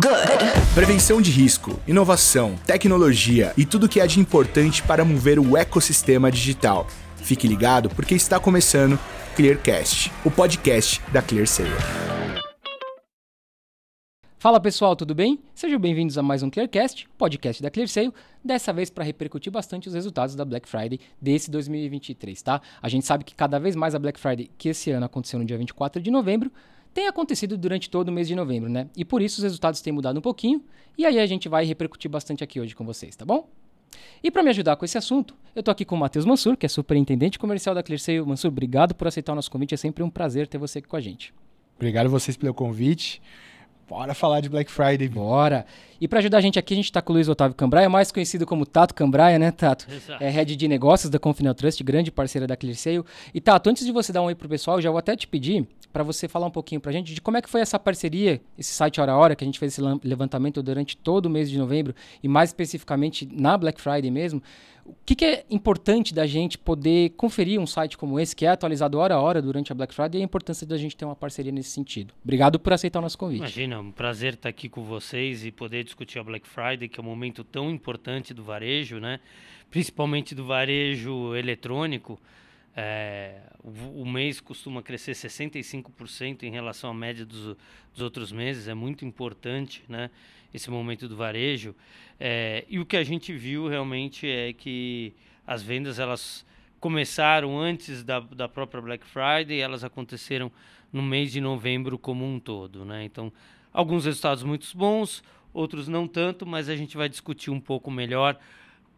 Good. Prevenção de risco, inovação, tecnologia e tudo que há de importante para mover o ecossistema digital. Fique ligado porque está começando Clearcast, o podcast da ClearSale. Fala pessoal, tudo bem? Sejam bem-vindos a mais um Clearcast, podcast da ClearSale, dessa vez para repercutir bastante os resultados da Black Friday desse 2023, tá? A gente sabe que cada vez mais a Black Friday, que esse ano aconteceu no dia 24 de novembro, tem acontecido durante todo o mês de novembro, né? E por isso os resultados têm mudado um pouquinho, e aí a gente vai repercutir bastante aqui hoje com vocês, tá bom? E para me ajudar com esse assunto, eu tô aqui com o Matheus Mansur, que é superintendente comercial da ClearSale. Mansur, obrigado por aceitar o nosso convite, é sempre um prazer ter você aqui com a gente. Obrigado a vocês pelo convite. Bora falar de Black Friday. Bora. E para ajudar a gente aqui, a gente está com o Luiz Otávio Cambraia, mais conhecido como Tato Cambraia, né, Tato? Exato. É head de negócios da Confinal Trust, grande parceira da ClearSale. E Tato, antes de você dar um oi pro pessoal, eu já vou até te pedir para você falar um pouquinho para a gente de como é que foi essa parceria, esse site Hora a Hora, que a gente fez esse levantamento durante todo o mês de novembro e mais especificamente na Black Friday mesmo. O que, que, é importante da gente poder conferir um site como esse, que é atualizado hora a hora durante a Black Friday, e a importância da gente ter uma parceria nesse sentido? Obrigado por aceitar o nosso convite. Imagina, um prazer estar aqui com vocês e poder discutir a Black Friday, que é um momento tão importante do varejo, né? principalmente do varejo eletrônico. É, o, o, mês costuma crescer 65% em relação à média dos, dos, outros meses, é muito importante né, esse momento do varejo. É, e o que a gente viu realmente é que as vendas elas começaram antes da, da própria Black Friday, elas aconteceram no mês de novembro como um todo. Né? Então, alguns resultados muito bons, outros não tanto, mas a gente vai discutir um pouco melhor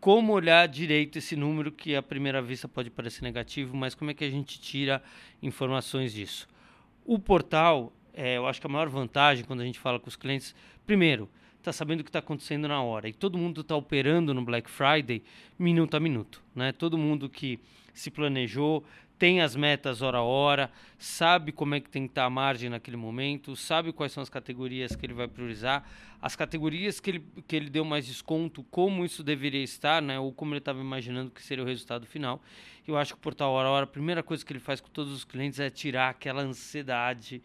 como olhar direito esse número que à primeira vista pode parecer negativo, mas como é que a gente tira informações disso? O portal, é, eu acho que a maior vantagem quando a gente fala com os clientes, primeiro, está sabendo o que está acontecendo na hora. E todo mundo está operando no Black Friday minuto a minuto. Né? Todo mundo que se planejou, tem as metas hora a hora, sabe como é que tem que estar a margem naquele momento, sabe quais são as categorias que ele vai priorizar, as categorias que ele, que ele deu mais desconto, como isso deveria estar, né, ou como ele estava imaginando que seria o resultado final. Eu acho que o portal hora a hora, a primeira coisa que ele faz com todos os clientes é tirar aquela ansiedade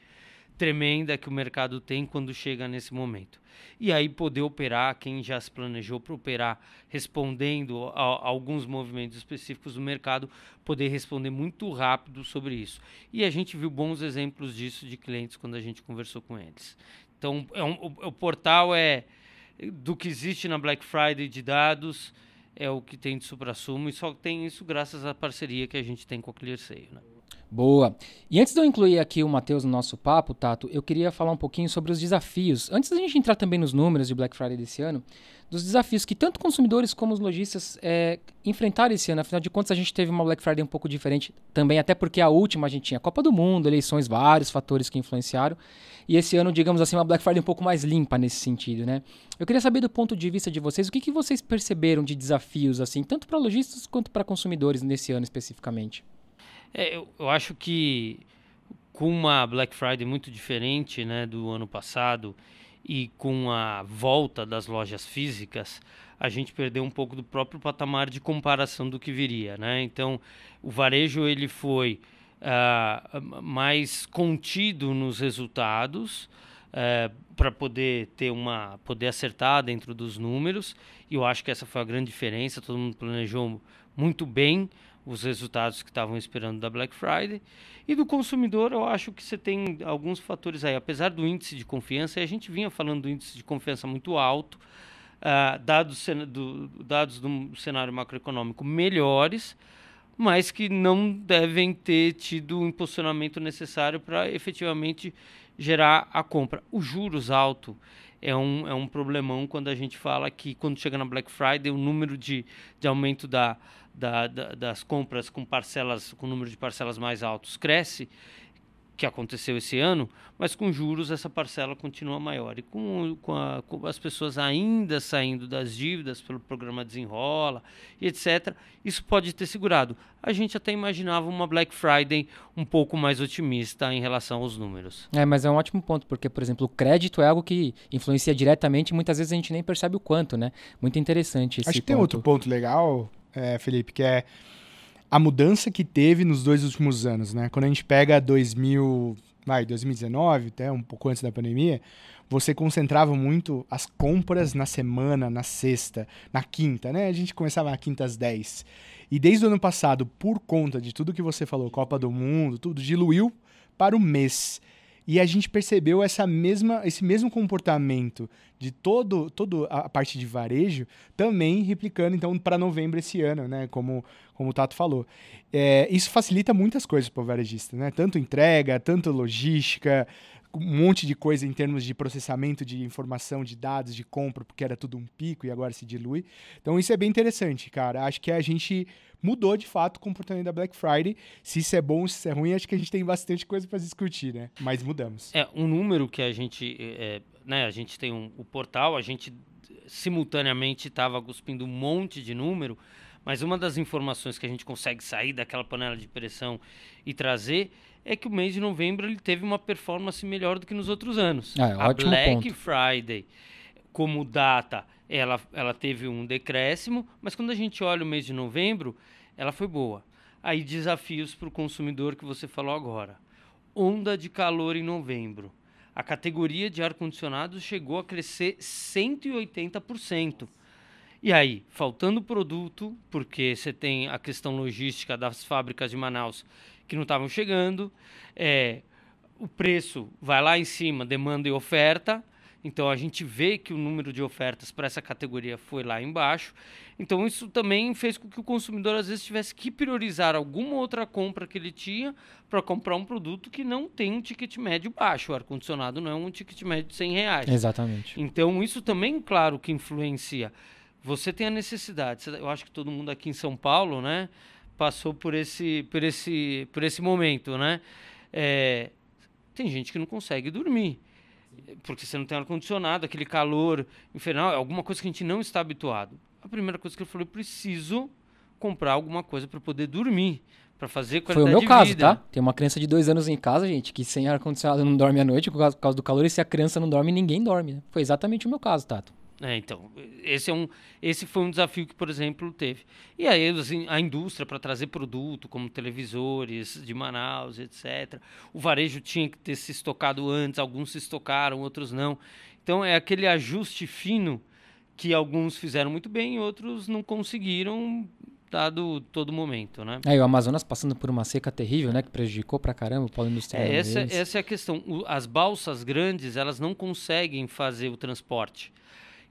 tremenda que o mercado tem quando chega nesse momento. E aí poder operar, quem já se planejou para operar respondendo a, a, alguns movimentos específicos do mercado, poder responder muito rápido sobre isso. E a gente viu bons exemplos disso de clientes quando a gente conversou com eles. Então, é um, o, o portal é do que existe na Black Friday de dados, é o que tem de supra-sumo, e só tem isso graças à parceria que a gente tem com a ClearSale. Né? Boa. E antes de eu incluir aqui o Matheus no nosso papo, Tato, eu queria falar um pouquinho sobre os desafios. Antes da gente entrar também nos números de Black Friday desse ano, dos desafios que tanto consumidores como os lojistas é, enfrentaram esse ano. Afinal de contas, a gente teve uma Black Friday um pouco diferente também, até porque a última a gente tinha Copa do Mundo, eleições, vários fatores que influenciaram. E esse ano, digamos assim, uma Black Friday um pouco mais limpa nesse sentido, né? Eu queria saber do ponto de vista de vocês, o que, que vocês perceberam de desafios, assim, tanto para lojistas quanto para consumidores nesse ano especificamente? É, eu, eu acho que com uma Black Friday muito diferente né, do ano passado e com a volta das lojas físicas, a gente perdeu um pouco do próprio patamar de comparação do que viria. Né? Então, o varejo ele foi uh, mais contido nos resultados uh, para poder ter uma poder acertar dentro dos números. E eu acho que essa foi a grande diferença. Todo mundo planejou muito bem os resultados que estavam esperando da Black Friday. E do consumidor, eu acho que você tem alguns fatores aí. Apesar do índice de confiança, a gente vinha falando do índice de confiança muito alto, uh, dados, do, dados do cenário macroeconômico melhores, mas que não devem ter tido o impulsionamento necessário para efetivamente gerar a compra. Os juros alto é um, é um problemão quando a gente fala que quando chega na Black Friday o número de, de aumento da, da, da, das compras com parcelas, com número de parcelas mais altos cresce, que aconteceu esse ano, mas com juros essa parcela continua maior. E com, com, a, com, as pessoas ainda saindo das dívidas pelo programa Desenrola e etc., isso pode ter segurado. A gente até imaginava uma Black Friday um pouco mais otimista em relação aos números. É, mas é um ótimo ponto, porque, por exemplo, o crédito é algo que influencia diretamente e muitas vezes a gente nem percebe o quanto, né? Muito interessante esse Acho que tem outro ponto legal é, Felipe, que é a mudança que teve nos dois últimos anos, né? Quando a gente pega 2000, vai, 2019, até um pouco antes da pandemia, você concentrava muito as compras na semana, na sexta, na quinta, né? A gente começava na quinta às 10. E desde o ano passado, por conta de tudo que você falou, Copa do Mundo, tudo, diluiu para o mês. E a gente percebeu essa mesma, esse mesmo comportamento de todo, todo a parte de varejo também replicando então para novembro esse ano, né? Como, como o Tato falou. É, isso facilita muitas coisas para o varejista, né? Tanto entrega, tanto logística, um monte de coisa em termos de processamento de informação, de dados, de compra, porque era tudo um pico e agora se dilui. Então isso é bem interessante, cara. Acho que a gente mudou de fato o comportamento da Black Friday. Se isso é bom, se isso é ruim, acho que a gente tem bastante coisa para discutir, né? Mas mudamos. É, um número que a gente, é, né, a gente tem um, o portal, a gente simultaneamente estava cuspindo um monte de número, mas uma das informações que a gente consegue sair daquela panela de pressão e trazer é que o mês de novembro ele teve uma performance melhor do que nos outros anos. É, a Black ponto. Friday, como data, ela, ela teve um decréscimo, mas quando a gente olha o mês de novembro, ela foi boa. Aí desafios para o consumidor que você falou agora. Onda de calor em novembro. A categoria de ar-condicionado chegou a crescer 180%. E aí, faltando produto, porque você tem a questão logística das fábricas de Manaus que não estavam chegando, é, o preço vai lá em cima, demanda e oferta. Então a gente vê que o número de ofertas para essa categoria foi lá embaixo. Então isso também fez com que o consumidor às vezes tivesse que priorizar alguma outra compra que ele tinha para comprar um produto que não tem um ticket médio baixo. O ar-condicionado não é um ticket médio de 100 reais. Exatamente. Então isso também, claro, que influencia. Você tem a necessidade. Eu acho que todo mundo aqui em São Paulo, né, passou por esse, por esse, por esse momento, né? É, tem gente que não consegue dormir porque você não tem ar condicionado, aquele calor infernal, é alguma coisa que a gente não está habituado. A primeira coisa que eu falei, eu preciso comprar alguma coisa para poder dormir, para fazer Foi qualidade o meu caso, tá? Tem uma criança de dois anos em casa, gente, que sem ar-condicionado não dorme à noite por causa, por causa do calor, e se a criança não dorme, ninguém dorme. Né? Foi exatamente o meu caso, Tato. É, então, esse, é um, esse foi um desafio que, por exemplo, teve. E aí assim, a indústria para trazer produto, como televisores de Manaus, etc. O varejo tinha que ter se estocado antes, alguns se estocaram, outros não. Então é aquele ajuste fino que alguns fizeram muito bem e outros não conseguiram, dado todo momento, né? Aí o Amazonas passando por uma seca terrível, né? Que prejudicou pra caramba o polo industrial. É, essa, deles. essa é a questão. O- as balsas grandes, elas não conseguem fazer o transporte.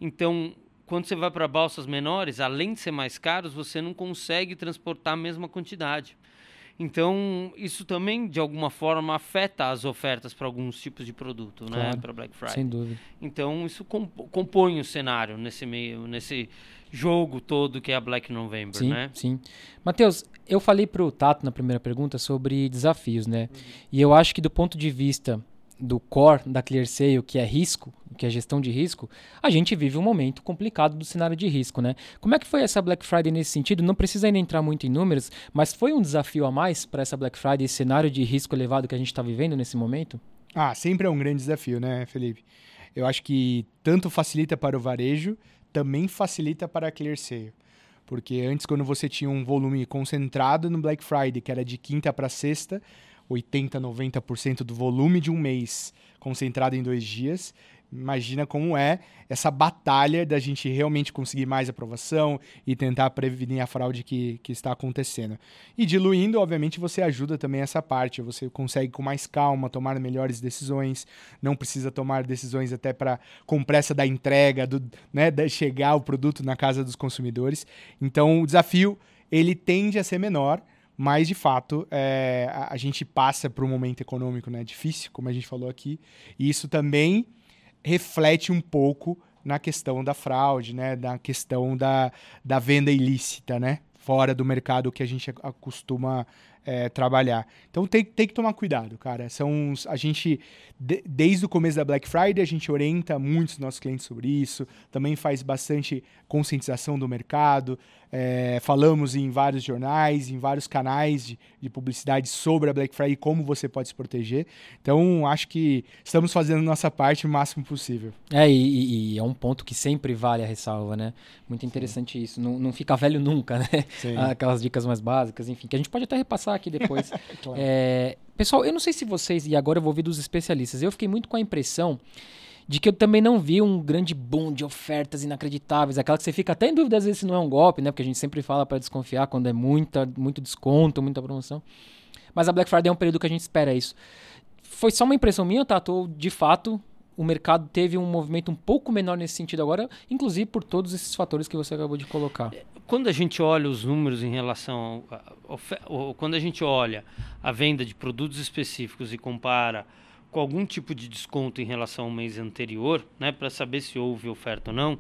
Então, quando você vai para balsas menores, além de ser mais caros, você não consegue transportar a mesma quantidade. Então, isso também, de alguma forma, afeta as ofertas para alguns tipos de produto, né? Claro, Para Black Friday. Sem dúvida. Então, isso comp- compõe o cenário nesse meio, nesse jogo todo que é a Black November, Sim, né? sim. Matheus, eu falei pro Tato na primeira pergunta sobre desafios, né? E eu acho que do ponto de vista do core da ClearSale, que é risco, que é gestão de risco, a gente vive um momento complicado do cenário de risco, né? Como é que foi essa Black Friday nesse sentido? Não precisa ainda entrar muito em números, mas foi um desafio a mais para essa Black Friday, esse cenário de risco elevado que a gente está vivendo nesse momento? Ah, sempre é um grande desafio, né, Felipe? Eu acho que tanto facilita para o varejo, também facilita para a ClearSale. Porque antes, quando você tinha um volume concentrado no Black Friday, que era de quinta para sexta, 80, 90% do volume de um mês concentrado em dois dias, imagina como é essa batalha da gente realmente conseguir mais aprovação e tentar prevenir a fraude que, que está acontecendo. E diluindo, obviamente, você ajuda também essa parte. Você consegue com mais calma tomar melhores decisões, não precisa tomar decisões até para com pressa da entrega, do, né, de chegar o produto na casa dos consumidores. Então, o desafio ele tende a ser menor, mas de fato é, a, gente passa por um momento econômico né, difícil, como a gente falou aqui, e isso também reflete um pouco na questão da fraude, né, na questão da, da venda ilícita, né, fora do mercado que a gente ac- acostuma é, trabalhar. Então tem, tem que tomar cuidado, cara. São os- a gente de- desde o começo da Black Friday a gente orienta muitos nossos clientes sobre isso. Também faz bastante conscientização do mercado. é, falamos em vários jornais, em vários canais de, de publicidade sobre a Black Friday e como você pode se proteger. Então acho que estamos fazendo nossa parte o máximo possível. É, e, e- é um ponto que sempre vale a ressalva, né? Muito interessante isso. Não, não fica velho nunca, né? Sim. Aquelas dicas mais básicas, enfim, que a gente pode até repassar voltar aqui depois. claro. é, pessoal, eu não sei se vocês, e agora eu vou ouvir dos especialistas, eu fiquei muito com a impressão de que eu também não vi um grande boom de ofertas inacreditáveis, aquela que você fica até em dúvida às vezes se não é um golpe, né? Porque a gente sempre fala para desconfiar quando é muita, muito desconto, muita promoção. Mas a Black Friday é um período que a gente espera isso. Foi só uma impressão minha, Tato? Ou de fato o mercado teve um movimento um pouco menor nesse sentido agora, inclusive por todos esses fatores que você acabou de colocar? Quando a gente olha os números em relação. Ao, quando a gente olha a venda de produtos específicos e compara com algum tipo de desconto em relação ao mês anterior, né, para saber se houve oferta ou não,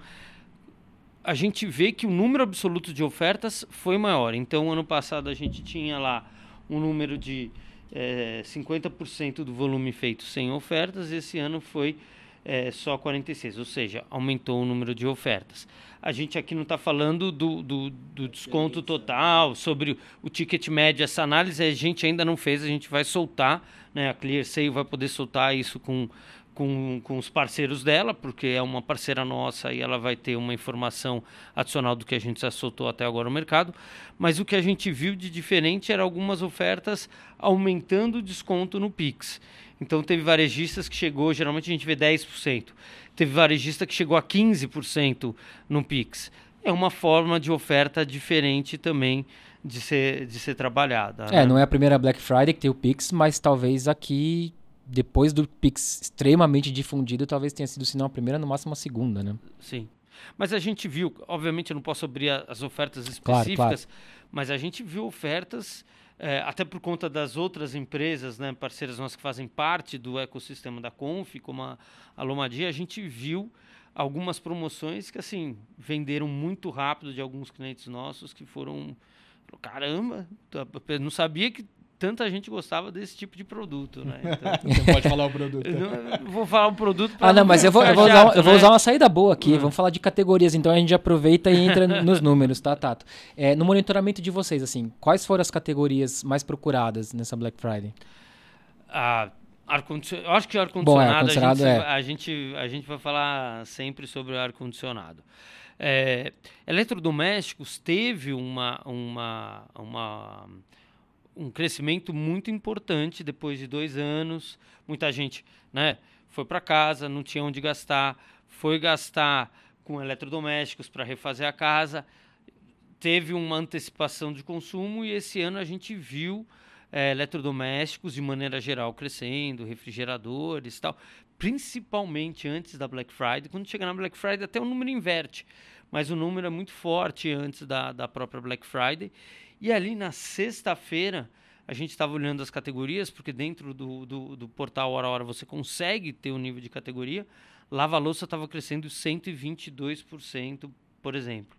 a gente vê que o número absoluto de ofertas foi maior. Então, ano passado a gente tinha lá um número de é, 50% do volume feito sem ofertas, esse ano foi é, só 46, ou seja, aumentou o número de ofertas. A gente aqui não está falando do, do, do, desconto total, sobre o ticket médio, essa análise a gente ainda não fez, a gente vai soltar, né? a ClearSale vai poder soltar isso com, com, com os parceiros dela, porque é uma parceira nossa e ela vai ter uma informação adicional do que a gente já soltou até agora no mercado. Mas o que a gente viu de diferente era algumas ofertas aumentando o desconto no Pix. Então teve varejistas que chegou, geralmente a gente vê 10%. Teve varejista que chegou a 15% no Pix. É uma forma de oferta diferente também de ser, de ser trabalhada. É, né? não é a primeira Black Friday que tem o Pix, mas talvez aqui, depois do Pix extremamente difundido, talvez tenha sido, se não a primeira, no máximo a segunda, né? Sim. Mas a gente viu, obviamente eu não posso abrir as ofertas específicas, claro, claro. mas a gente viu ofertas é, até por conta das outras empresas, né, parceiras nossas que fazem parte do ecossistema da Conf, como a, a Lomadia, a gente viu algumas promoções que assim venderam muito rápido de alguns clientes nossos que foram caramba, não sabia que tanta gente gostava desse tipo de produto, né? Então, Você pode falar o produto. Não, vou falar o produto Ah, não, mas eu vou, eu vou, usar, eu vou né? usar uma saída boa aqui. Uhum. Vamos falar de categorias, então a gente aproveita e entra nos números, tá, Tato? É, no monitoramento de vocês, assim, quais foram as categorias mais procuradas nessa Black Friday? Ah, eu acho que ar-condicionado, é, a, gente, é. a, gente, a gente vai falar sempre sobre o ar-condicionado. É, eletrodomésticos teve uma, uma, uma um crescimento muito importante depois de dois anos. Muita gente né, foi para casa, não tinha onde gastar, foi gastar com eletrodomésticos para refazer a casa, teve uma antecipação de consumo e esse ano a gente viu é, eletrodomésticos de maneira geral crescendo, refrigeradores e tal, principalmente antes da Black Friday. Quando chega na Black Friday, até o número inverte, mas o número é muito forte antes da, da própria Black Friday. E ali na sexta-feira, a gente estava olhando as categorias, porque dentro do, do, do, portal Hora a Hora você consegue ter o um nível de categoria. Lava-louça estava crescendo 122%, por exemplo.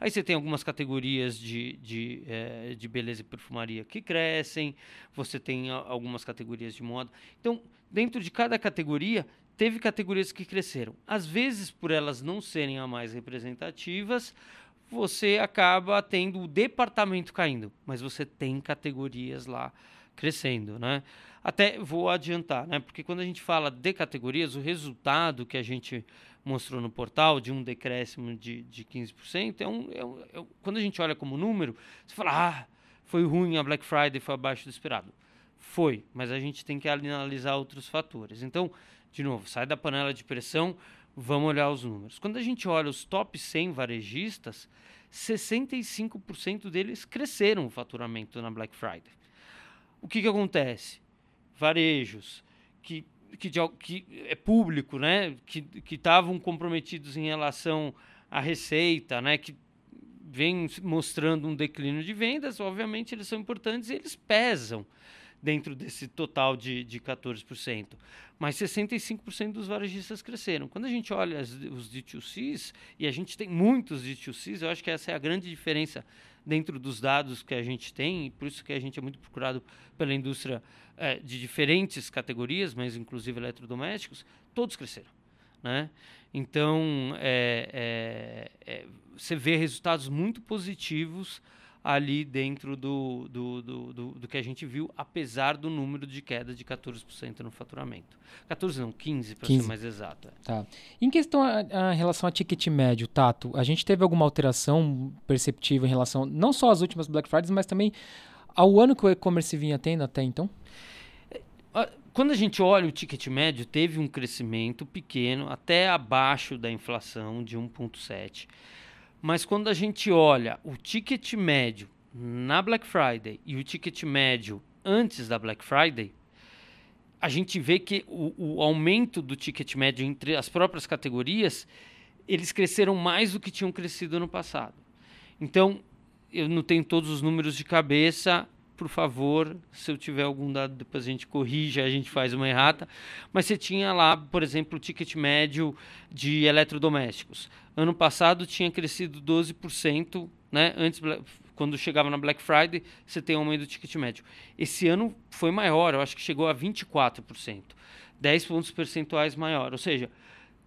Aí você tem algumas categorias de, de, é, de beleza e perfumaria que crescem, você tem algumas categorias de moda. Então, dentro de cada categoria, teve categorias que cresceram. Às vezes, por elas não serem as mais representativas, você acaba tendo o departamento caindo, mas você tem categorias lá crescendo, né? Até vou adiantar, né? Porque quando a gente fala de categorias, o resultado que a gente mostrou no portal de um decréscimo de, de 15% é um, é um, é um, quando a gente olha como número, você fala, ah, foi ruim, a Black Friday foi abaixo do esperado. Foi, mas a gente tem que analisar outros fatores. Então, de novo, sai da panela de pressão, Vamos olhar os números. Quando a gente olha os top 100 varejistas, 65% deles cresceram o faturamento na Black Friday. O que, que acontece? Varejos que, que, que é público, né? que estavam comprometidos em relação à receita, né? que vem mostrando um declínio de vendas, obviamente eles são importantes e eles pesam dentro desse total de, de 14%. Mas 65% dos varejistas cresceram. Quando a gente olha as, os D2Cs, e a gente tem muitos D2Cs, eu acho que essa é a grande diferença dentro dos dados que a gente tem, e por isso que a gente é muito procurado pela indústria é, de diferentes categorias, mas inclusive eletrodomésticos, todos cresceram. Né? Então, é, é, é você vê resultados muito positivos ali dentro do, do, do, do, do que a gente viu, apesar do número de queda de 14% no faturamento. 14 não, 15 para ser mais exato. É. Tá. Em questão a, a, relação a ticket médio, Tato, a gente teve alguma alteração perceptível em relação não só às últimas Black Fridays, mas também ao ano que o e-commerce vinha tendo até então? Quando a gente olha o ticket médio, teve um crescimento pequeno, até abaixo da inflação de 1,7. Mas quando a gente olha o ticket médio na Black Friday e o ticket médio antes da Black Friday, a gente vê que o, o aumento do ticket médio entre as próprias categorias, eles cresceram mais do que tinham crescido ano passado. Então, eu não tenho todos os números de cabeça, por favor, se eu tiver algum dado, depois a gente corrige, a gente faz uma errata. Mas você tinha lá, por exemplo, o ticket médio de eletrodomésticos. Ano passado tinha crescido 12%, né? Antes, quando chegava na Black Friday, você tem um aumento do ticket médio. Esse ano foi maior, eu acho que chegou a 24%. 10 pontos percentuais maior. Ou seja,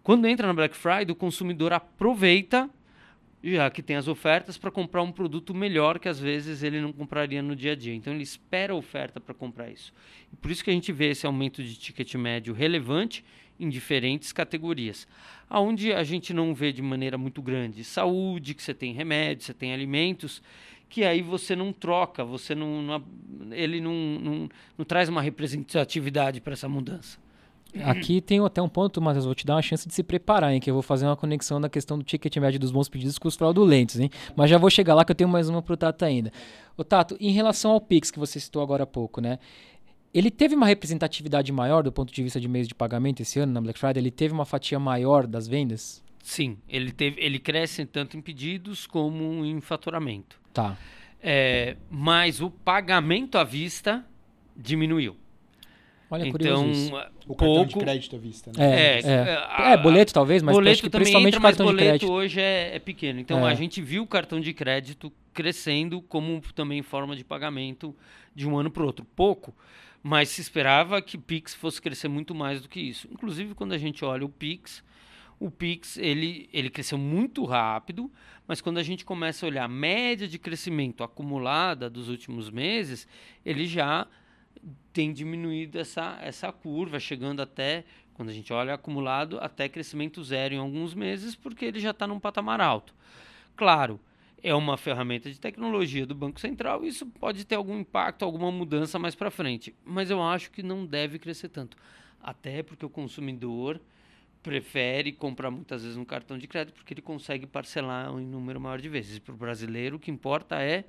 quando entra na Black Friday, o consumidor aproveita já que tem as ofertas para comprar um produto melhor que às vezes ele não compraria no dia a dia. Então ele espera a oferta para comprar isso. E por isso que a gente vê esse aumento de ticket médio relevante em diferentes categorias. Aonde a gente não vê de maneira muito grande saúde, que você tem remédios, você tem alimentos, que aí você não troca, você não, não ele não, não, não traz uma representatividade para essa mudança. Aqui tem até um ponto, mas eu vou te dar uma chance de se preparar, hein? Que eu vou fazer uma conexão na questão do ticket médio dos bons pedidos com os fraudulentos, hein? Mas já vou chegar lá que eu tenho mais uma pro Tato ainda. Ô Tato, em relação ao Pix que você citou agora há pouco, né? Ele teve uma representatividade maior do ponto de vista de meios de pagamento esse ano na Black Friday? Ele teve uma fatia maior das vendas? Sim, ele, teve, ele cresce tanto em pedidos como em faturamento. Tá. É, mas o pagamento à vista diminuiu. Olha, então, O pouco, cartão de crédito à vista, né? É, É, é. a- É, boleto talvez, mas boleto acho que também principalmente entra, o mas cartão de boleto crédito. hoje é, é pequeno. Então É. a gente viu o cartão de crédito crescendo como também forma de pagamento de um ano para o outro. Pouco, mas se esperava que Pix fosse crescer muito mais do que isso. Inclusive quando a gente olha o Pix, o Pix ele, ele cresceu muito rápido, mas quando a gente começa a olhar a média de crescimento acumulada dos últimos meses, ele já tem diminuído essa, essa curva, chegando até, quando a gente olha acumulado, até crescimento zero em alguns meses, porque ele já está num patamar alto. Claro, é uma ferramenta de tecnologia do Banco Central, isso pode ter algum impacto, alguma mudança mais para frente, mas eu acho que não deve crescer tanto, até porque o consumidor prefere comprar muitas vezes no cartão de crédito porque ele consegue parcelar em número maior de vezes. Para o brasileiro, o que importa é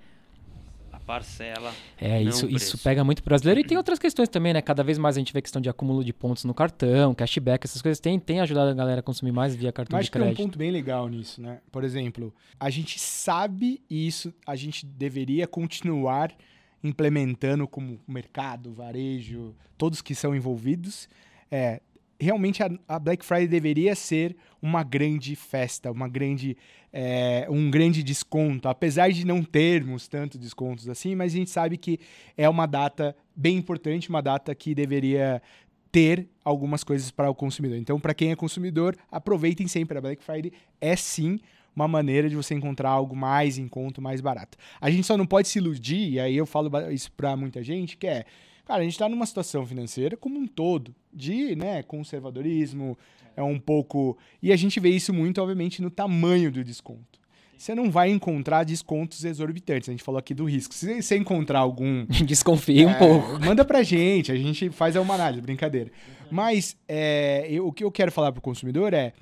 a parcela. É, isso, o isso preço. pega muito pro brasileiro. E tem outras questões também, né? Cada vez mais a gente vê questão de acúmulo de pontos no cartão, cashback, essas coisas. Tem, tem ajudado a galera a consumir mais via cartão Mas de acho que tem um crédito. ponto bem legal nisso, né? Por exemplo, a gente sabe e isso a gente deveria continuar implementando como mercado, varejo, todos que são envolvidos. É, realmente a, a Black Friday deveria ser uma grande festa, uma grande, é, um grande desconto, apesar de não termos tanto descontos assim, mas a gente sabe que é uma data bem importante, uma data que deveria ter algumas coisas para o consumidor. Então, para quem é consumidor, aproveitem sempre a Black Friday. É sim uma maneira de você encontrar algo mais em conta, mais barato. A gente só não pode se iludir, e aí eu falo isso para muita gente, que é, cara, a gente está numa situação financeira como um todo, de né, conservadorismo, é um pouco. E a gente vê isso muito, obviamente, no tamanho do desconto. Você não vai encontrar descontos exorbitantes. A gente falou aqui do risco. Se você encontrar algum Desconfia um é, pouco. Manda pra gente, a gente faz uma análise, brincadeira. Mas é, eu- o que eu quero falar pro consumidor é: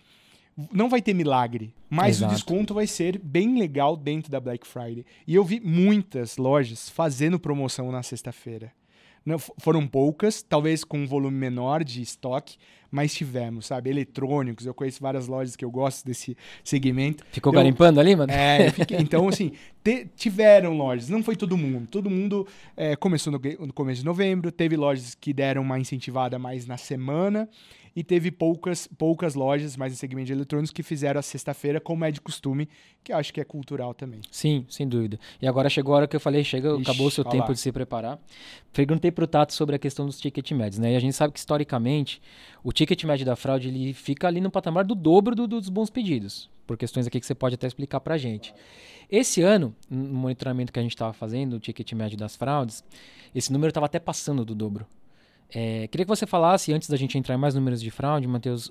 não vai ter milagre, mas Exato. o desconto vai ser bem legal dentro da Black Friday. E eu vi muitas lojas fazendo promoção na sexta-feira. Não, foram poucas, talvez com um volume menor de estoque, mas tivemos, sabe? Eletrônicos, eu conheço várias lojas que eu gosto desse segmento. Ficou Eu- garimpando ali, mano? É, fiquei- então, assim, te- tiveram lojas, não foi todo mundo. Todo mundo é, começou no, no começo de novembro, teve lojas que deram uma incentivada mais na semana, e teve poucas, poucas lojas, mais no segmento de eletrônicos, que fizeram a sexta-feira, como é de costume, que eu acho que é cultural também. Sim, sem dúvida. E agora chegou a hora que eu falei, chega, Ixi, acabou o seu tempo lá. de se preparar. Perguntei pro Tato sobre a questão dos ticket médios, né? E a gente sabe que historicamente o ticket médio da fraude ele fica ali no patamar do dobro do- dos bons pedidos, por questões aqui que você pode até explicar pra gente. Esse ano, no monitoramento que a gente estava fazendo, o ticket médio das fraudes, esse número estava até passando do dobro. É, queria que você falasse, antes da gente entrar em mais números de fraude, Matheus,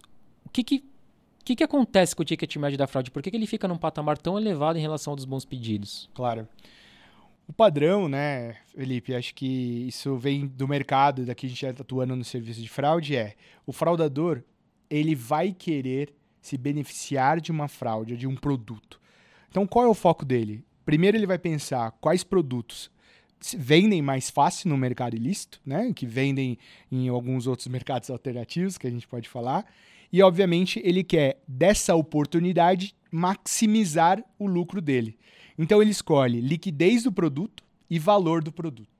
o que que, que que acontece com o ticket médio da fraude? Por que, que ele fica num patamar tão elevado em relação aos bons pedidos? Claro. O padrão, né, Felipe, acho que isso vem do mercado, daqui a gente já está atuando no serviço de fraude, é o fraudador, ele vai querer se beneficiar de uma fraude, de um produto. Então, qual é o foco dele? Primeiro, ele vai pensar quais produtos vendem mais fácil no mercado ilícito, né? Que vendem em alguns outros mercados alternativos que a gente pode falar. E, obviamente, ele quer, dessa oportunidade, maximizar o lucro dele. Então, ele escolhe liquidez do produto e valor do produto.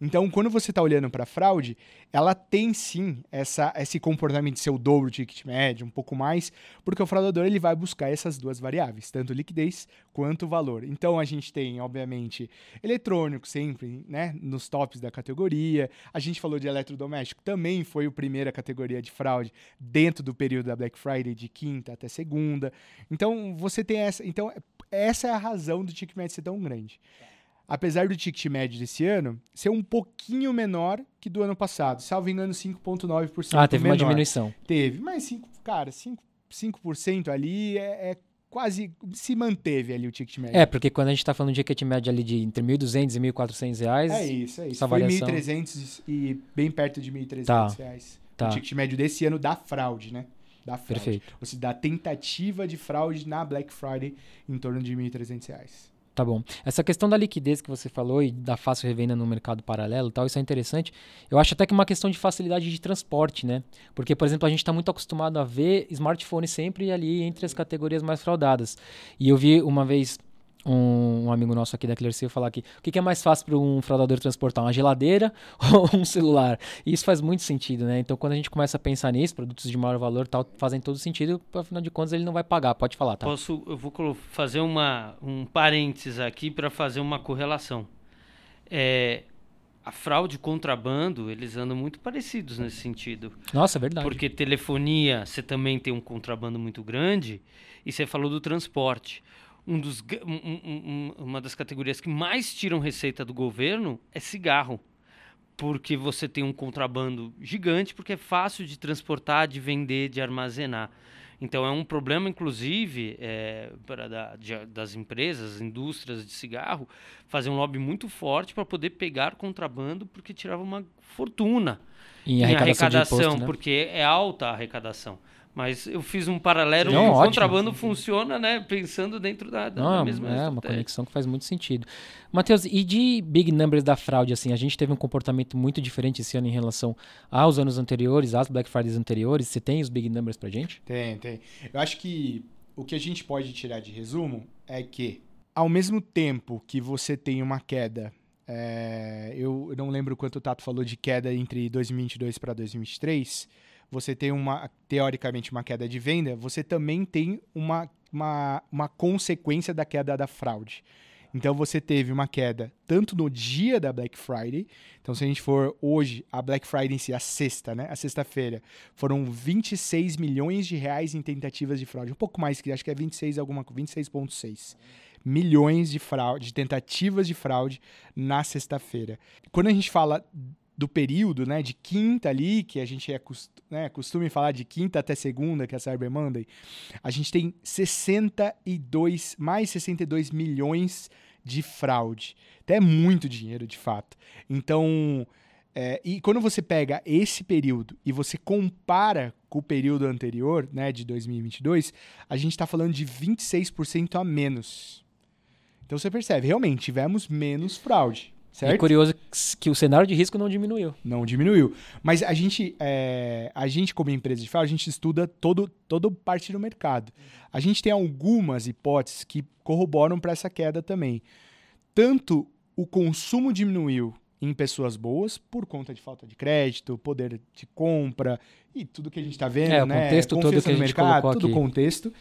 Então, quando você está olhando para fraude, ela tem sim essa, esse comportamento de ser o dobro do ticket médio, um pouco mais, porque o fraudador ele vai buscar essas duas variáveis, tanto liquidez quanto valor. Então, a gente tem, obviamente, eletrônico sempre, né, nos tops da categoria. A gente falou de eletrodoméstico, também foi a primeira categoria de fraude dentro do período da Black Friday, de quinta até segunda. Então, você tem essa. Então, essa é a razão do ticket médio ser tão grande apesar do ticket médio desse ano ser um pouquinho menor que do ano passado. Salvo engano, 5,9%. Ah, teve menor. uma diminuição. Teve, mas, 5, cara, 5%, 5 ali é, é, quase. se manteve ali o ticket médio. É, porque quando a gente está falando de ticket médio ali de entre 1.200 e 1.400 reais. É isso, é isso. Foi variação... 1.300 e bem perto de 1.300 tá. reais. Tá. O ticket médio desse ano da fraude, né? Da fraude. Perfeito. Ou seja, da tentativa de fraude na Black Friday em torno de 1.300 reais. Tá bom. Essa questão da liquidez que você falou e da fácil revenda no mercado paralelo tal, isso é interessante. Eu acho até que é uma questão de facilidade de transporte, né? Porque, por exemplo, a gente está muito acostumado a ver smartphone sempre ali entre as categorias mais fraudadas. E eu vi uma vez um, um, amigo nosso aqui da Clearseal falar aqui, o que, que é mais fácil para um fraudador transportar, uma geladeira ou um celular? E isso faz muito sentido, né? Então, quando a gente começa a pensar nisso, produtos de maior valor tal, fazem todo sentido, afinal de contas ele não vai pagar. Pode falar, tá? Posso, eu vou fazer uma, um parênteses aqui para fazer uma correlação. É, a fraude e contrabando, eles andam muito parecidos nesse sentido. Nossa, é verdade. Porque telefonia, você também tem um contrabando muito grande, e você falou do transporte um dos, um, um, uma das categorias que mais tiram receita do governo é cigarro. Porque você tem um contrabando gigante, porque é fácil de transportar, de vender, de armazenar. Então é um problema, inclusive, é, para da, de, das empresas, indústrias de cigarro, fazer um lobby muito forte para poder pegar contrabando, porque tirava uma fortuna em arrecadação, em arrecadação imposto, né? porque é alta a arrecadação. Mas eu fiz um paralelo, Não, o ótimo. contrabando funciona, né? Pensando dentro da, da, Não, da mesma É uma conexão que faz muito sentido. Matheus, e de big numbers da fraude, assim, a gente teve um comportamento muito diferente esse ano em relação aos anos anteriores, às Black Fridays anteriores. Você tem os big numbers pra gente? Tem, tem. Eu acho que o que a gente pode tirar de resumo é que, ao mesmo tempo que você tem uma queda é, eu não lembro quanto o Tato falou de queda entre 2022 para 2023 você tem uma, teoricamente, uma queda de venda, você também tem uma, uma, uma consequência da queda da fraude. Então você teve uma queda tanto no dia da Black Friday. Então, se a gente for hoje, a Black Friday em si, a sexta, né? A sexta-feira, foram 26 milhões de reais em tentativas de fraude. Um pouco mais que acho que é 26 alguma 26,6 milhões de fraude, de tentativas de fraude na sexta-feira. Quando a gente fala do período, né, de quinta ali, que a gente é né, costume falar de quinta até segunda, que é a Cyber Monday, a gente tem 62, mais 62 milhões de fraude. Até é muito dinheiro, de fato. Então, é, e quando você pega esse período e você compara com o período anterior, né, de 2022, a gente está falando de 26% a menos. Então você percebe, realmente, tivemos menos fraude. Certo? É curioso que o cenário de risco não diminuiu. Não diminuiu. Mas a gente, é, a gente como empresa de fraude, a gente estuda todo, todo parte do mercado. A gente tem algumas hipóteses que corroboram para essa queda também. Tanto o consumo diminuiu em pessoas boas por conta de falta de crédito, poder de compra e tudo que a gente está vendo, é, né? O contexto todo que a gente mercado, tudo aqui. contexto.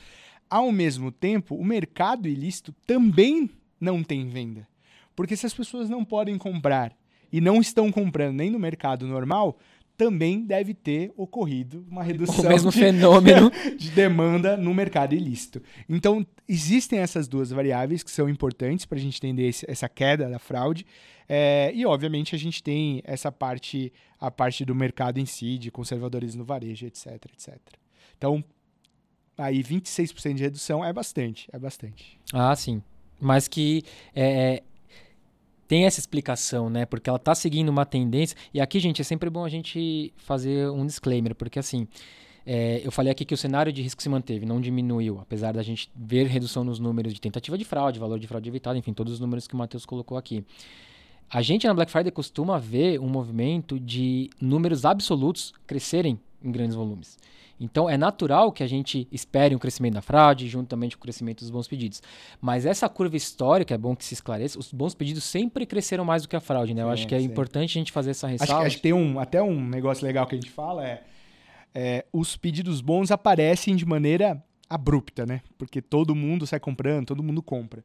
Ao mesmo tempo, o mercado ilícito também não tem venda. Porque se as pessoas não podem comprar e não estão comprando nem no mercado normal, também deve ter ocorrido uma redução o mesmo de, fenômeno de demanda no mercado ilícito. Então, existem essas duas variáveis que são importantes para a gente entender esse, essa queda da fraude. É, e, obviamente, a gente tem essa parte, a parte do mercado em si, de conservadores no varejo, etc, etc. Então, aí 26% de redução é bastante, é bastante. Ah, sim. Mas que é, tem essa explicação, né? Porque ela está seguindo uma tendência. E aqui, gente, é sempre bom a gente fazer um disclaimer, porque assim. É, eu falei aqui que o cenário de risco se manteve, não diminuiu, apesar da gente ver redução nos números de tentativa de fraude, valor de fraude evitada, enfim, todos os números que o Matheus colocou aqui. A gente na Black Friday costuma ver um movimento de números absolutos crescerem em grandes volumes. Então é natural que a gente espere um crescimento da fraude, juntamente com o crescimento dos bons pedidos. Mas essa curva histórica, é bom que se esclareça, os bons pedidos sempre cresceram mais do que a fraude, né? Eu acho que é sim. importante a gente fazer essa ressalva. Acho, acho, que tem um, até um negócio legal que a gente fala, é, é os pedidos bons aparecem de maneira abrupta, né? Porque todo mundo sai comprando, todo mundo compra.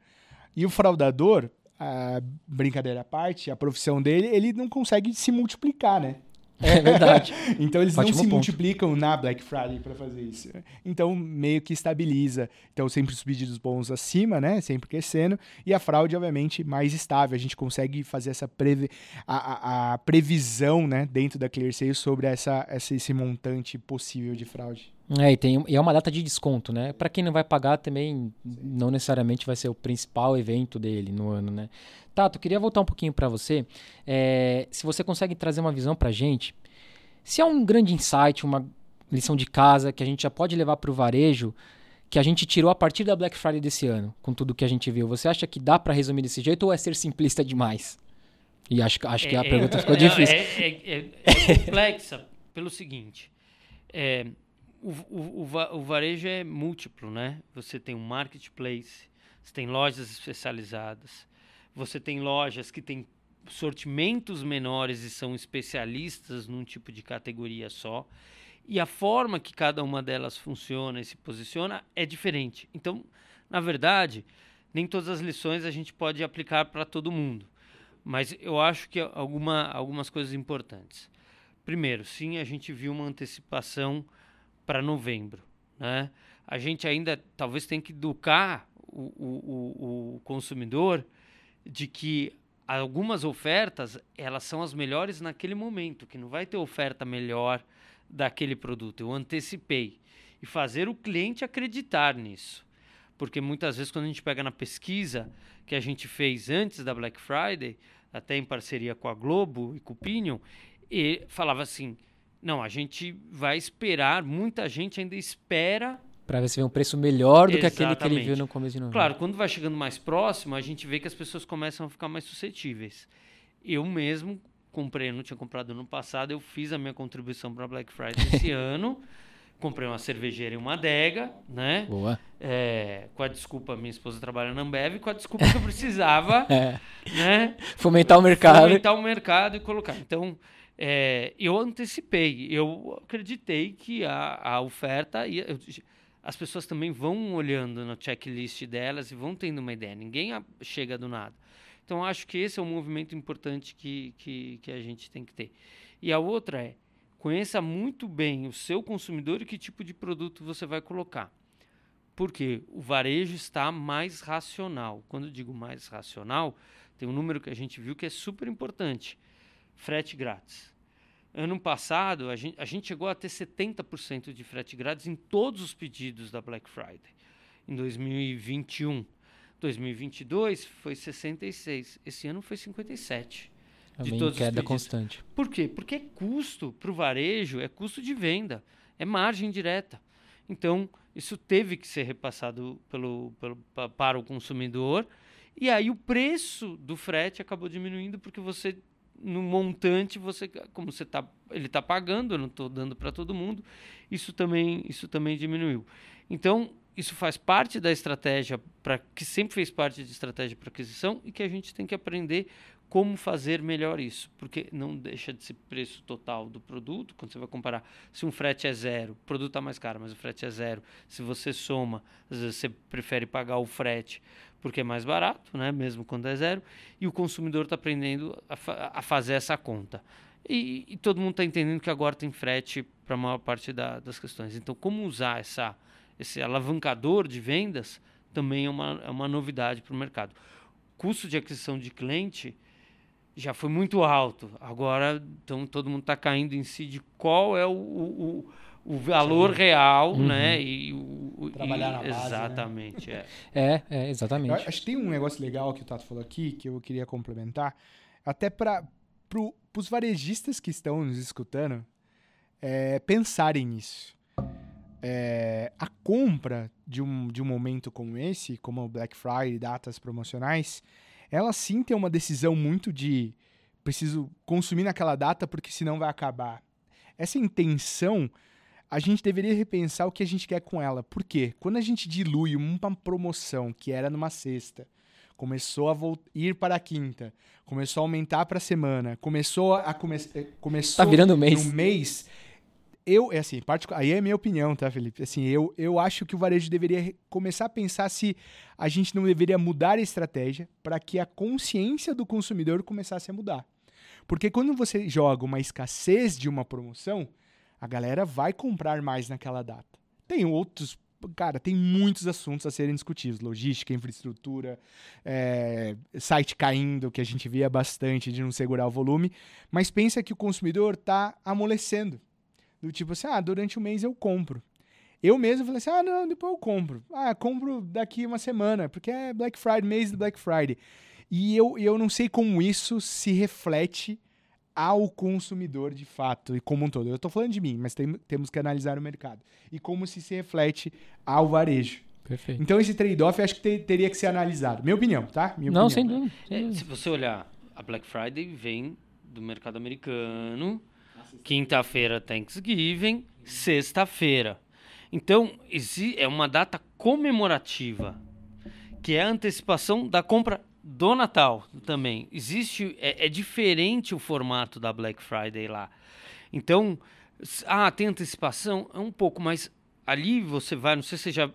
E o fraudador, a brincadeira à parte, a profissão dele, ele não consegue se multiplicar, né? É verdade. então eles Ótimo não se ponto. multiplicam na Black Friday para fazer isso. Então meio que estabiliza. Então sempre os pedidos bons acima, né? Sempre crescendo. E a fraude, obviamente, mais estável. A gente consegue fazer essa previ a, a, a previsão, né? Dentro da ClearSale sobre essa, essa, esse montante possível de fraude. É, e, tem, e é uma data de desconto, né? Para quem não vai pagar também, Sim. não necessariamente vai ser o principal evento dele no ano, né? Tato, queria voltar um pouquinho para você. É, se você consegue trazer uma visão para gente, se há um grande insight, uma lição de casa que a gente já pode levar para o varejo, que a gente tirou a partir da Black Friday desse ano, com tudo que a gente viu, você acha que dá para resumir desse jeito ou é ser simplista demais? E acho, acho que a é, pergunta ficou é, difícil. É, é, é complexa pelo seguinte. O, o, o, varejo é múltiplo, né? Você tem um marketplace, você tem lojas especializadas, você tem lojas que têm sortimentos menores e são especialistas num tipo de categoria só. E a forma que cada uma delas funciona e se posiciona é diferente. Então, na verdade, nem todas as lições a gente pode aplicar para todo mundo. Mas eu acho que alguma, algumas coisas importantes. Primeiro, sim, a gente viu uma antecipação para novembro. Né? A gente ainda talvez tem que educar o, o, o consumidor de que algumas ofertas elas são as melhores naquele momento, que não vai ter oferta melhor daquele produto. Eu antecipei e fazer o cliente acreditar nisso. Porque muitas vezes quando a gente pega na pesquisa que a gente fez antes da Black Friday, até em parceria com a Globo e com o Pinion, e falava assim: "Não, a gente vai esperar, muita gente ainda espera para ver se vê um preço melhor do Exatamente. que aquele que ele viu no começo de novembro. Claro, quando vai chegando mais próximo, a gente vê que as pessoas começam a ficar mais suscetíveis. Eu mesmo comprei, eu não tinha comprado no passado, eu fiz a minha contribuição para Black Friday esse ano. Comprei uma cervejeira e uma adega, né? Boa. É, com a desculpa, minha esposa trabalha na Ambev, com a desculpa que eu precisava, é. né? Fomentar o mercado. Fomentar o mercado e colocar. Então, é, eu antecipei, eu acreditei que a, a oferta ia... Eu, as pessoas também vão olhando no checklist delas e vão tendo uma ideia. Ninguém chega do nada. Então, acho que esse é um movimento importante que, que, que a gente tem que ter. E a outra é, conheça muito bem o seu consumidor e que tipo de produto você vai colocar. Porque o varejo está mais racional. Quando eu digo mais racional, tem um número que a gente viu que é super importante. Frete grátis. Ano passado, a gente, a gente chegou a ter 70% de frete grátis em todos os pedidos da Black Friday. Em 2021. 2022 foi 66. Esse ano foi 57. Também de todos queda constante. Por quê? Porque é custo para o varejo, é custo de venda, é margem direta. Então, isso teve que ser repassado pelo, pelo, para o consumidor. E aí o preço do frete acabou diminuindo porque você no montante você como você tá ele está pagando eu não estou dando para todo mundo isso também isso também diminuiu. Então isso faz parte da estratégia para que sempre fez parte de estratégia para aquisição e que a gente tem que aprender como fazer melhor isso, porque não deixa de ser preço total do produto, quando você vai comparar, se um frete é zero, o produto está mais caro, mas o frete é zero, se você soma, às vezes você prefere pagar o frete porque é mais barato, né, mesmo quando é zero, e o consumidor está aprendendo a, fa a, fazer essa conta. E, e todo mundo está entendendo que agora tem frete para a maior parte da, das questões. Então, como usar essa, esse alavancador de vendas também é uma, é uma novidade para o mercado. Custo de aquisição de cliente já foi muito alto. Agora então, todo mundo está caindo em si de qual é o, o, o valor real, uhum. né? E o, Trabalhar na base, né? Exatamente, é. É, é, Eu exatamente. acho que tem um negócio legal que o Tato falou aqui, que eu queria complementar, até para pro, os varejistas que estão nos escutando é, pensarem nisso. É, a compra de um, de um momento como esse, como o Black Friday, datas promocionais, ela sim tem uma decisão muito de preciso consumir naquela data porque senão vai acabar. Essa intenção, a gente deveria repensar o que a gente quer com ela. Por quê? Quando a gente dilui uma promoção que era numa sexta, começou a ir para a quinta, começou a aumentar para a semana, começou a come eh, começou Tá virando mês. no mês. Eu, é assim, particu- aí é minha opinião, tá, Felipe? Assim, eu, eu acho que o varejo deveria começar a pensar se a gente não deveria mudar a estratégia para que a consciência do consumidor começasse a mudar. Porque quando você joga uma escassez de uma promoção, a galera vai comprar mais naquela data. Tem outros, cara, tem muitos assuntos a serem discutidos: logística, infraestrutura, é, site caindo, que a gente via bastante de não segurar o volume. Mas pensa que o consumidor está amolecendo. Do tipo assim, ah, durante o mês eu compro. Eu mesmo falei assim, ah, não, depois eu compro. Ah, compro daqui uma semana, porque é Black Friday, mês do Black Friday. E eu, eu não sei como isso se reflete ao consumidor de fato e como um todo. Eu estou falando de mim, mas tem- temos que analisar o mercado. E como se se reflete ao varejo. Perfeito. Então esse trade-off acho que te- teria que ser analisado. Minha opinião, tá? Minha Não, opinião. sem dúvida. É, se você olhar, a Black Friday vem do mercado americano, quinta-feira Thanksgiving, sexta-feira. Então, é uma data comemorativa, que é a antecipação da compra do Natal também. Existe, é, é diferente o formato da Black Friday lá. Então, ah, tem antecipação? É um pouco, mas ali você vai, não sei se já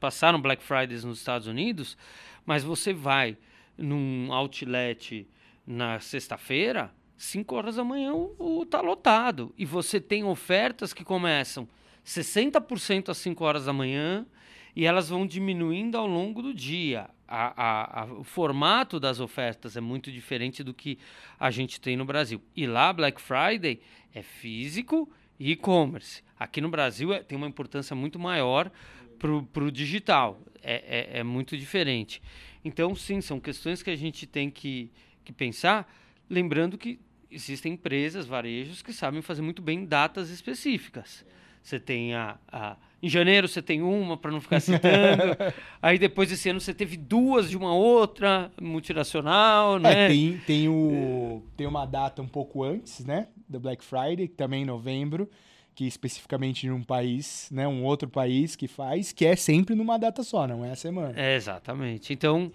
passaram Black Fridays nos Estados Unidos, mas você vai num outlet na sexta-feira, 5 horas da manhã o tá lotado. E você tem ofertas que começam 60% às 5 horas da manhã e elas vão diminuindo ao longo do dia. A- a- o formato das ofertas é muito diferente do que a gente tem no Brasil. E lá, Black Friday é físico e e-commerce. Aqui no Brasil é- tem uma importância muito maior para o digital. É, é- é muito diferente. Então, sim, são questões que a gente tem que, que pensar, lembrando que existem empresas, varejos, que sabem fazer muito bem datas específicas. Você tem a, a- Em janeiro você tem uma, para não ficar citando. Aí depois desse ano você teve duas de uma outra, multinacional, né? É, tem, tem, o, tem uma data um pouco antes, né? Do Black Friday, também em novembro, que especificamente num país, né? Um outro país que faz, que é sempre numa data só, não é a semana. É, exatamente. Então,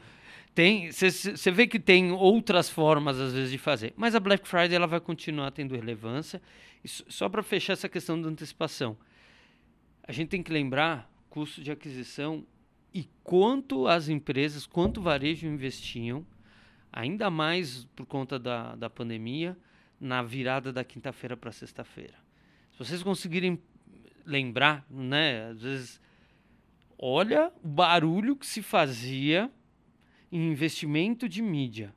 tem você vê que tem outras formas, às vezes, de fazer. Mas a Black Friday ela vai continuar tendo relevância. E só para fechar essa questão da antecipação, a gente tem que lembrar custo de aquisição e quanto as empresas, quanto o varejo investiam, ainda mais por conta da, da pandemia, na virada da quinta-feira para sexta-feira. Se vocês conseguirem lembrar, né, às vezes olha o barulho que se fazia em investimento de mídia.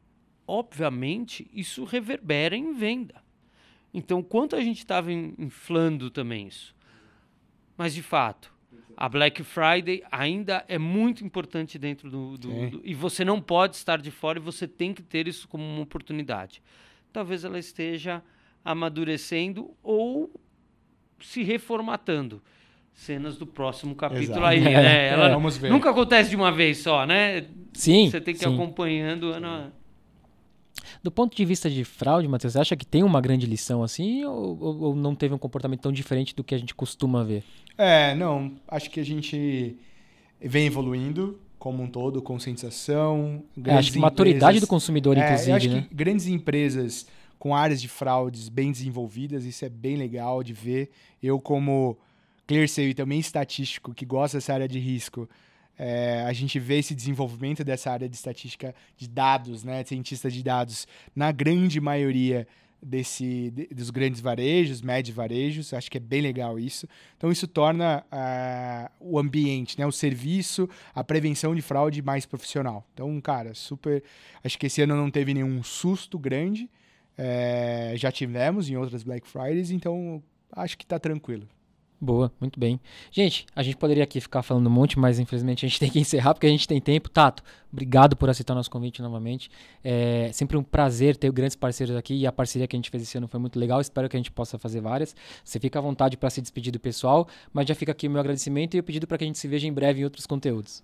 Obviamente, isso reverbera em venda. Então, quanto a gente estava inflando também isso? Mas, de fato, a Black Friday ainda é muito importante dentro do, do- do- E você não pode estar de fora e você tem que ter isso como uma oportunidade. Talvez ela esteja amadurecendo ou se reformatando. Cenas do próximo capítulo Exato. aí, né? Ela É, vamos ver. nunca acontece de uma vez só, né? Sim. Você tem que ir sim. acompanhando ano a- Do ponto de vista de fraude, Matheus, você acha que tem uma grande lição assim ou, ou- ou não teve um comportamento tão diferente do que a gente costuma ver? É, não, acho que a gente vem evoluindo como um todo, conscientização, É, acho que maturidade empresas- do consumidor, É, eu inclusive, acho né? que grandes empresas com áreas de fraudes bem desenvolvidas, isso é bem legal de ver. Eu, como ClearSale e também estatístico, que gosta dessa área de risco, é, a gente vê esse desenvolvimento dessa área de estatística de dados, né, cientista de dados, na grande maioria desse, de- dos grandes varejos, médios varejos, acho que é bem legal isso. Então isso torna ah, o ambiente, né, o serviço, a prevenção de fraude mais profissional. Então, cara, super. Acho que esse ano não teve nenhum susto grande. é, já tivemos em outras Black Fridays, então acho que tá tranquilo. Boa, muito bem. Gente, a gente poderia aqui ficar falando um monte, mas infelizmente a gente tem que encerrar porque a gente tem tempo. Tato, obrigado por aceitar nosso convite novamente. É sempre um prazer ter grandes parceiros aqui e a parceria que a gente fez esse ano foi muito legal. Espero que a gente possa fazer várias. Você fica à vontade para se despedir do pessoal, mas já fica aqui o meu agradecimento e o pedido para que a gente se veja em breve em outros conteúdos.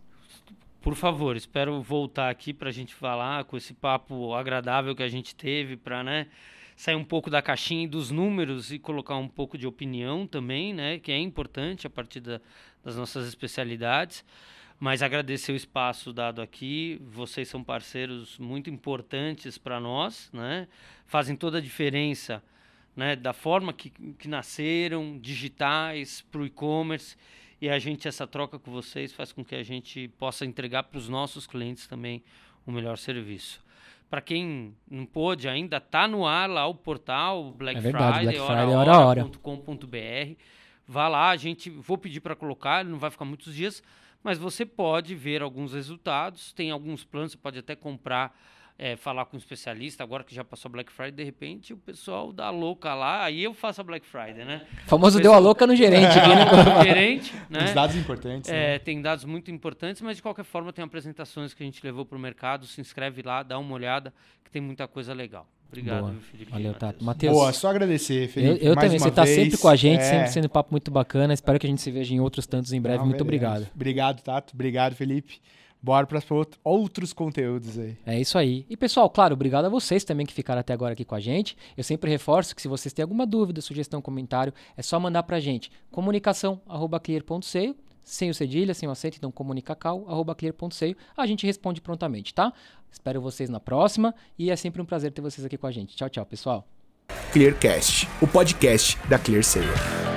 Por favor, espero voltar aqui para a gente falar com esse papo agradável que a gente teve para, né? Sair um pouco da caixinha e dos números e colocar um pouco de opinião também, né, que é importante a partir da, das nossas especialidades. Mas agradecer o espaço dado aqui. Vocês são parceiros muito importantes para nós, né? Fazem toda a diferença, né? Da forma que, que nasceram, digitais, para o e-commerce. E a gente, essa troca com vocês, faz com que a gente possa entregar para os nossos clientes também o melhor serviço. Para quem não pôde, ainda tá no ar lá o portal Black é verdade, Friday, Black Friday hora, hora, hora. .com.br. Vá lá, a gente vou pedir para colocar, ele não vai ficar muitos dias, mas você pode ver alguns resultados, tem alguns planos, você pode até comprar é, falar com um especialista, agora que já passou Black Friday, de repente o pessoal dá louca lá, aí eu faço a Black Friday, né? O famoso pessoal... deu a louca no gerente aqui, né? gerente, né? Os dados importantes. É, né? Tem dados muito importantes, mas de qualquer forma tem apresentações que a gente levou para o mercado, se inscreve lá, dá uma olhada, que tem muita coisa legal. Obrigado, Boa. Felipe. Valeu, Tato. Matheus. Boa, só agradecer, Felipe. Eu, eu também, você está sempre com a gente, é... sempre sendo um papo muito bacana. Espero que a gente se veja em outros tantos em breve. Não, muito obrigado. Obrigado, Tato. Obrigado, Felipe bora para outros conteúdos aí. É isso aí. E pessoal, claro, obrigado a vocês também que ficaram até agora aqui com a gente. Eu sempre reforço que se vocês têm alguma dúvida, sugestão, comentário, é só mandar pra gente. comunicação@clear.seio, sem o cedilha, sem o acento, então comunicacal@clear.seio. A gente responde prontamente, tá? Espero vocês na próxima e é sempre um prazer ter vocês aqui com a gente. Tchau, tchau, pessoal. Clearcast, o podcast da ClearSale.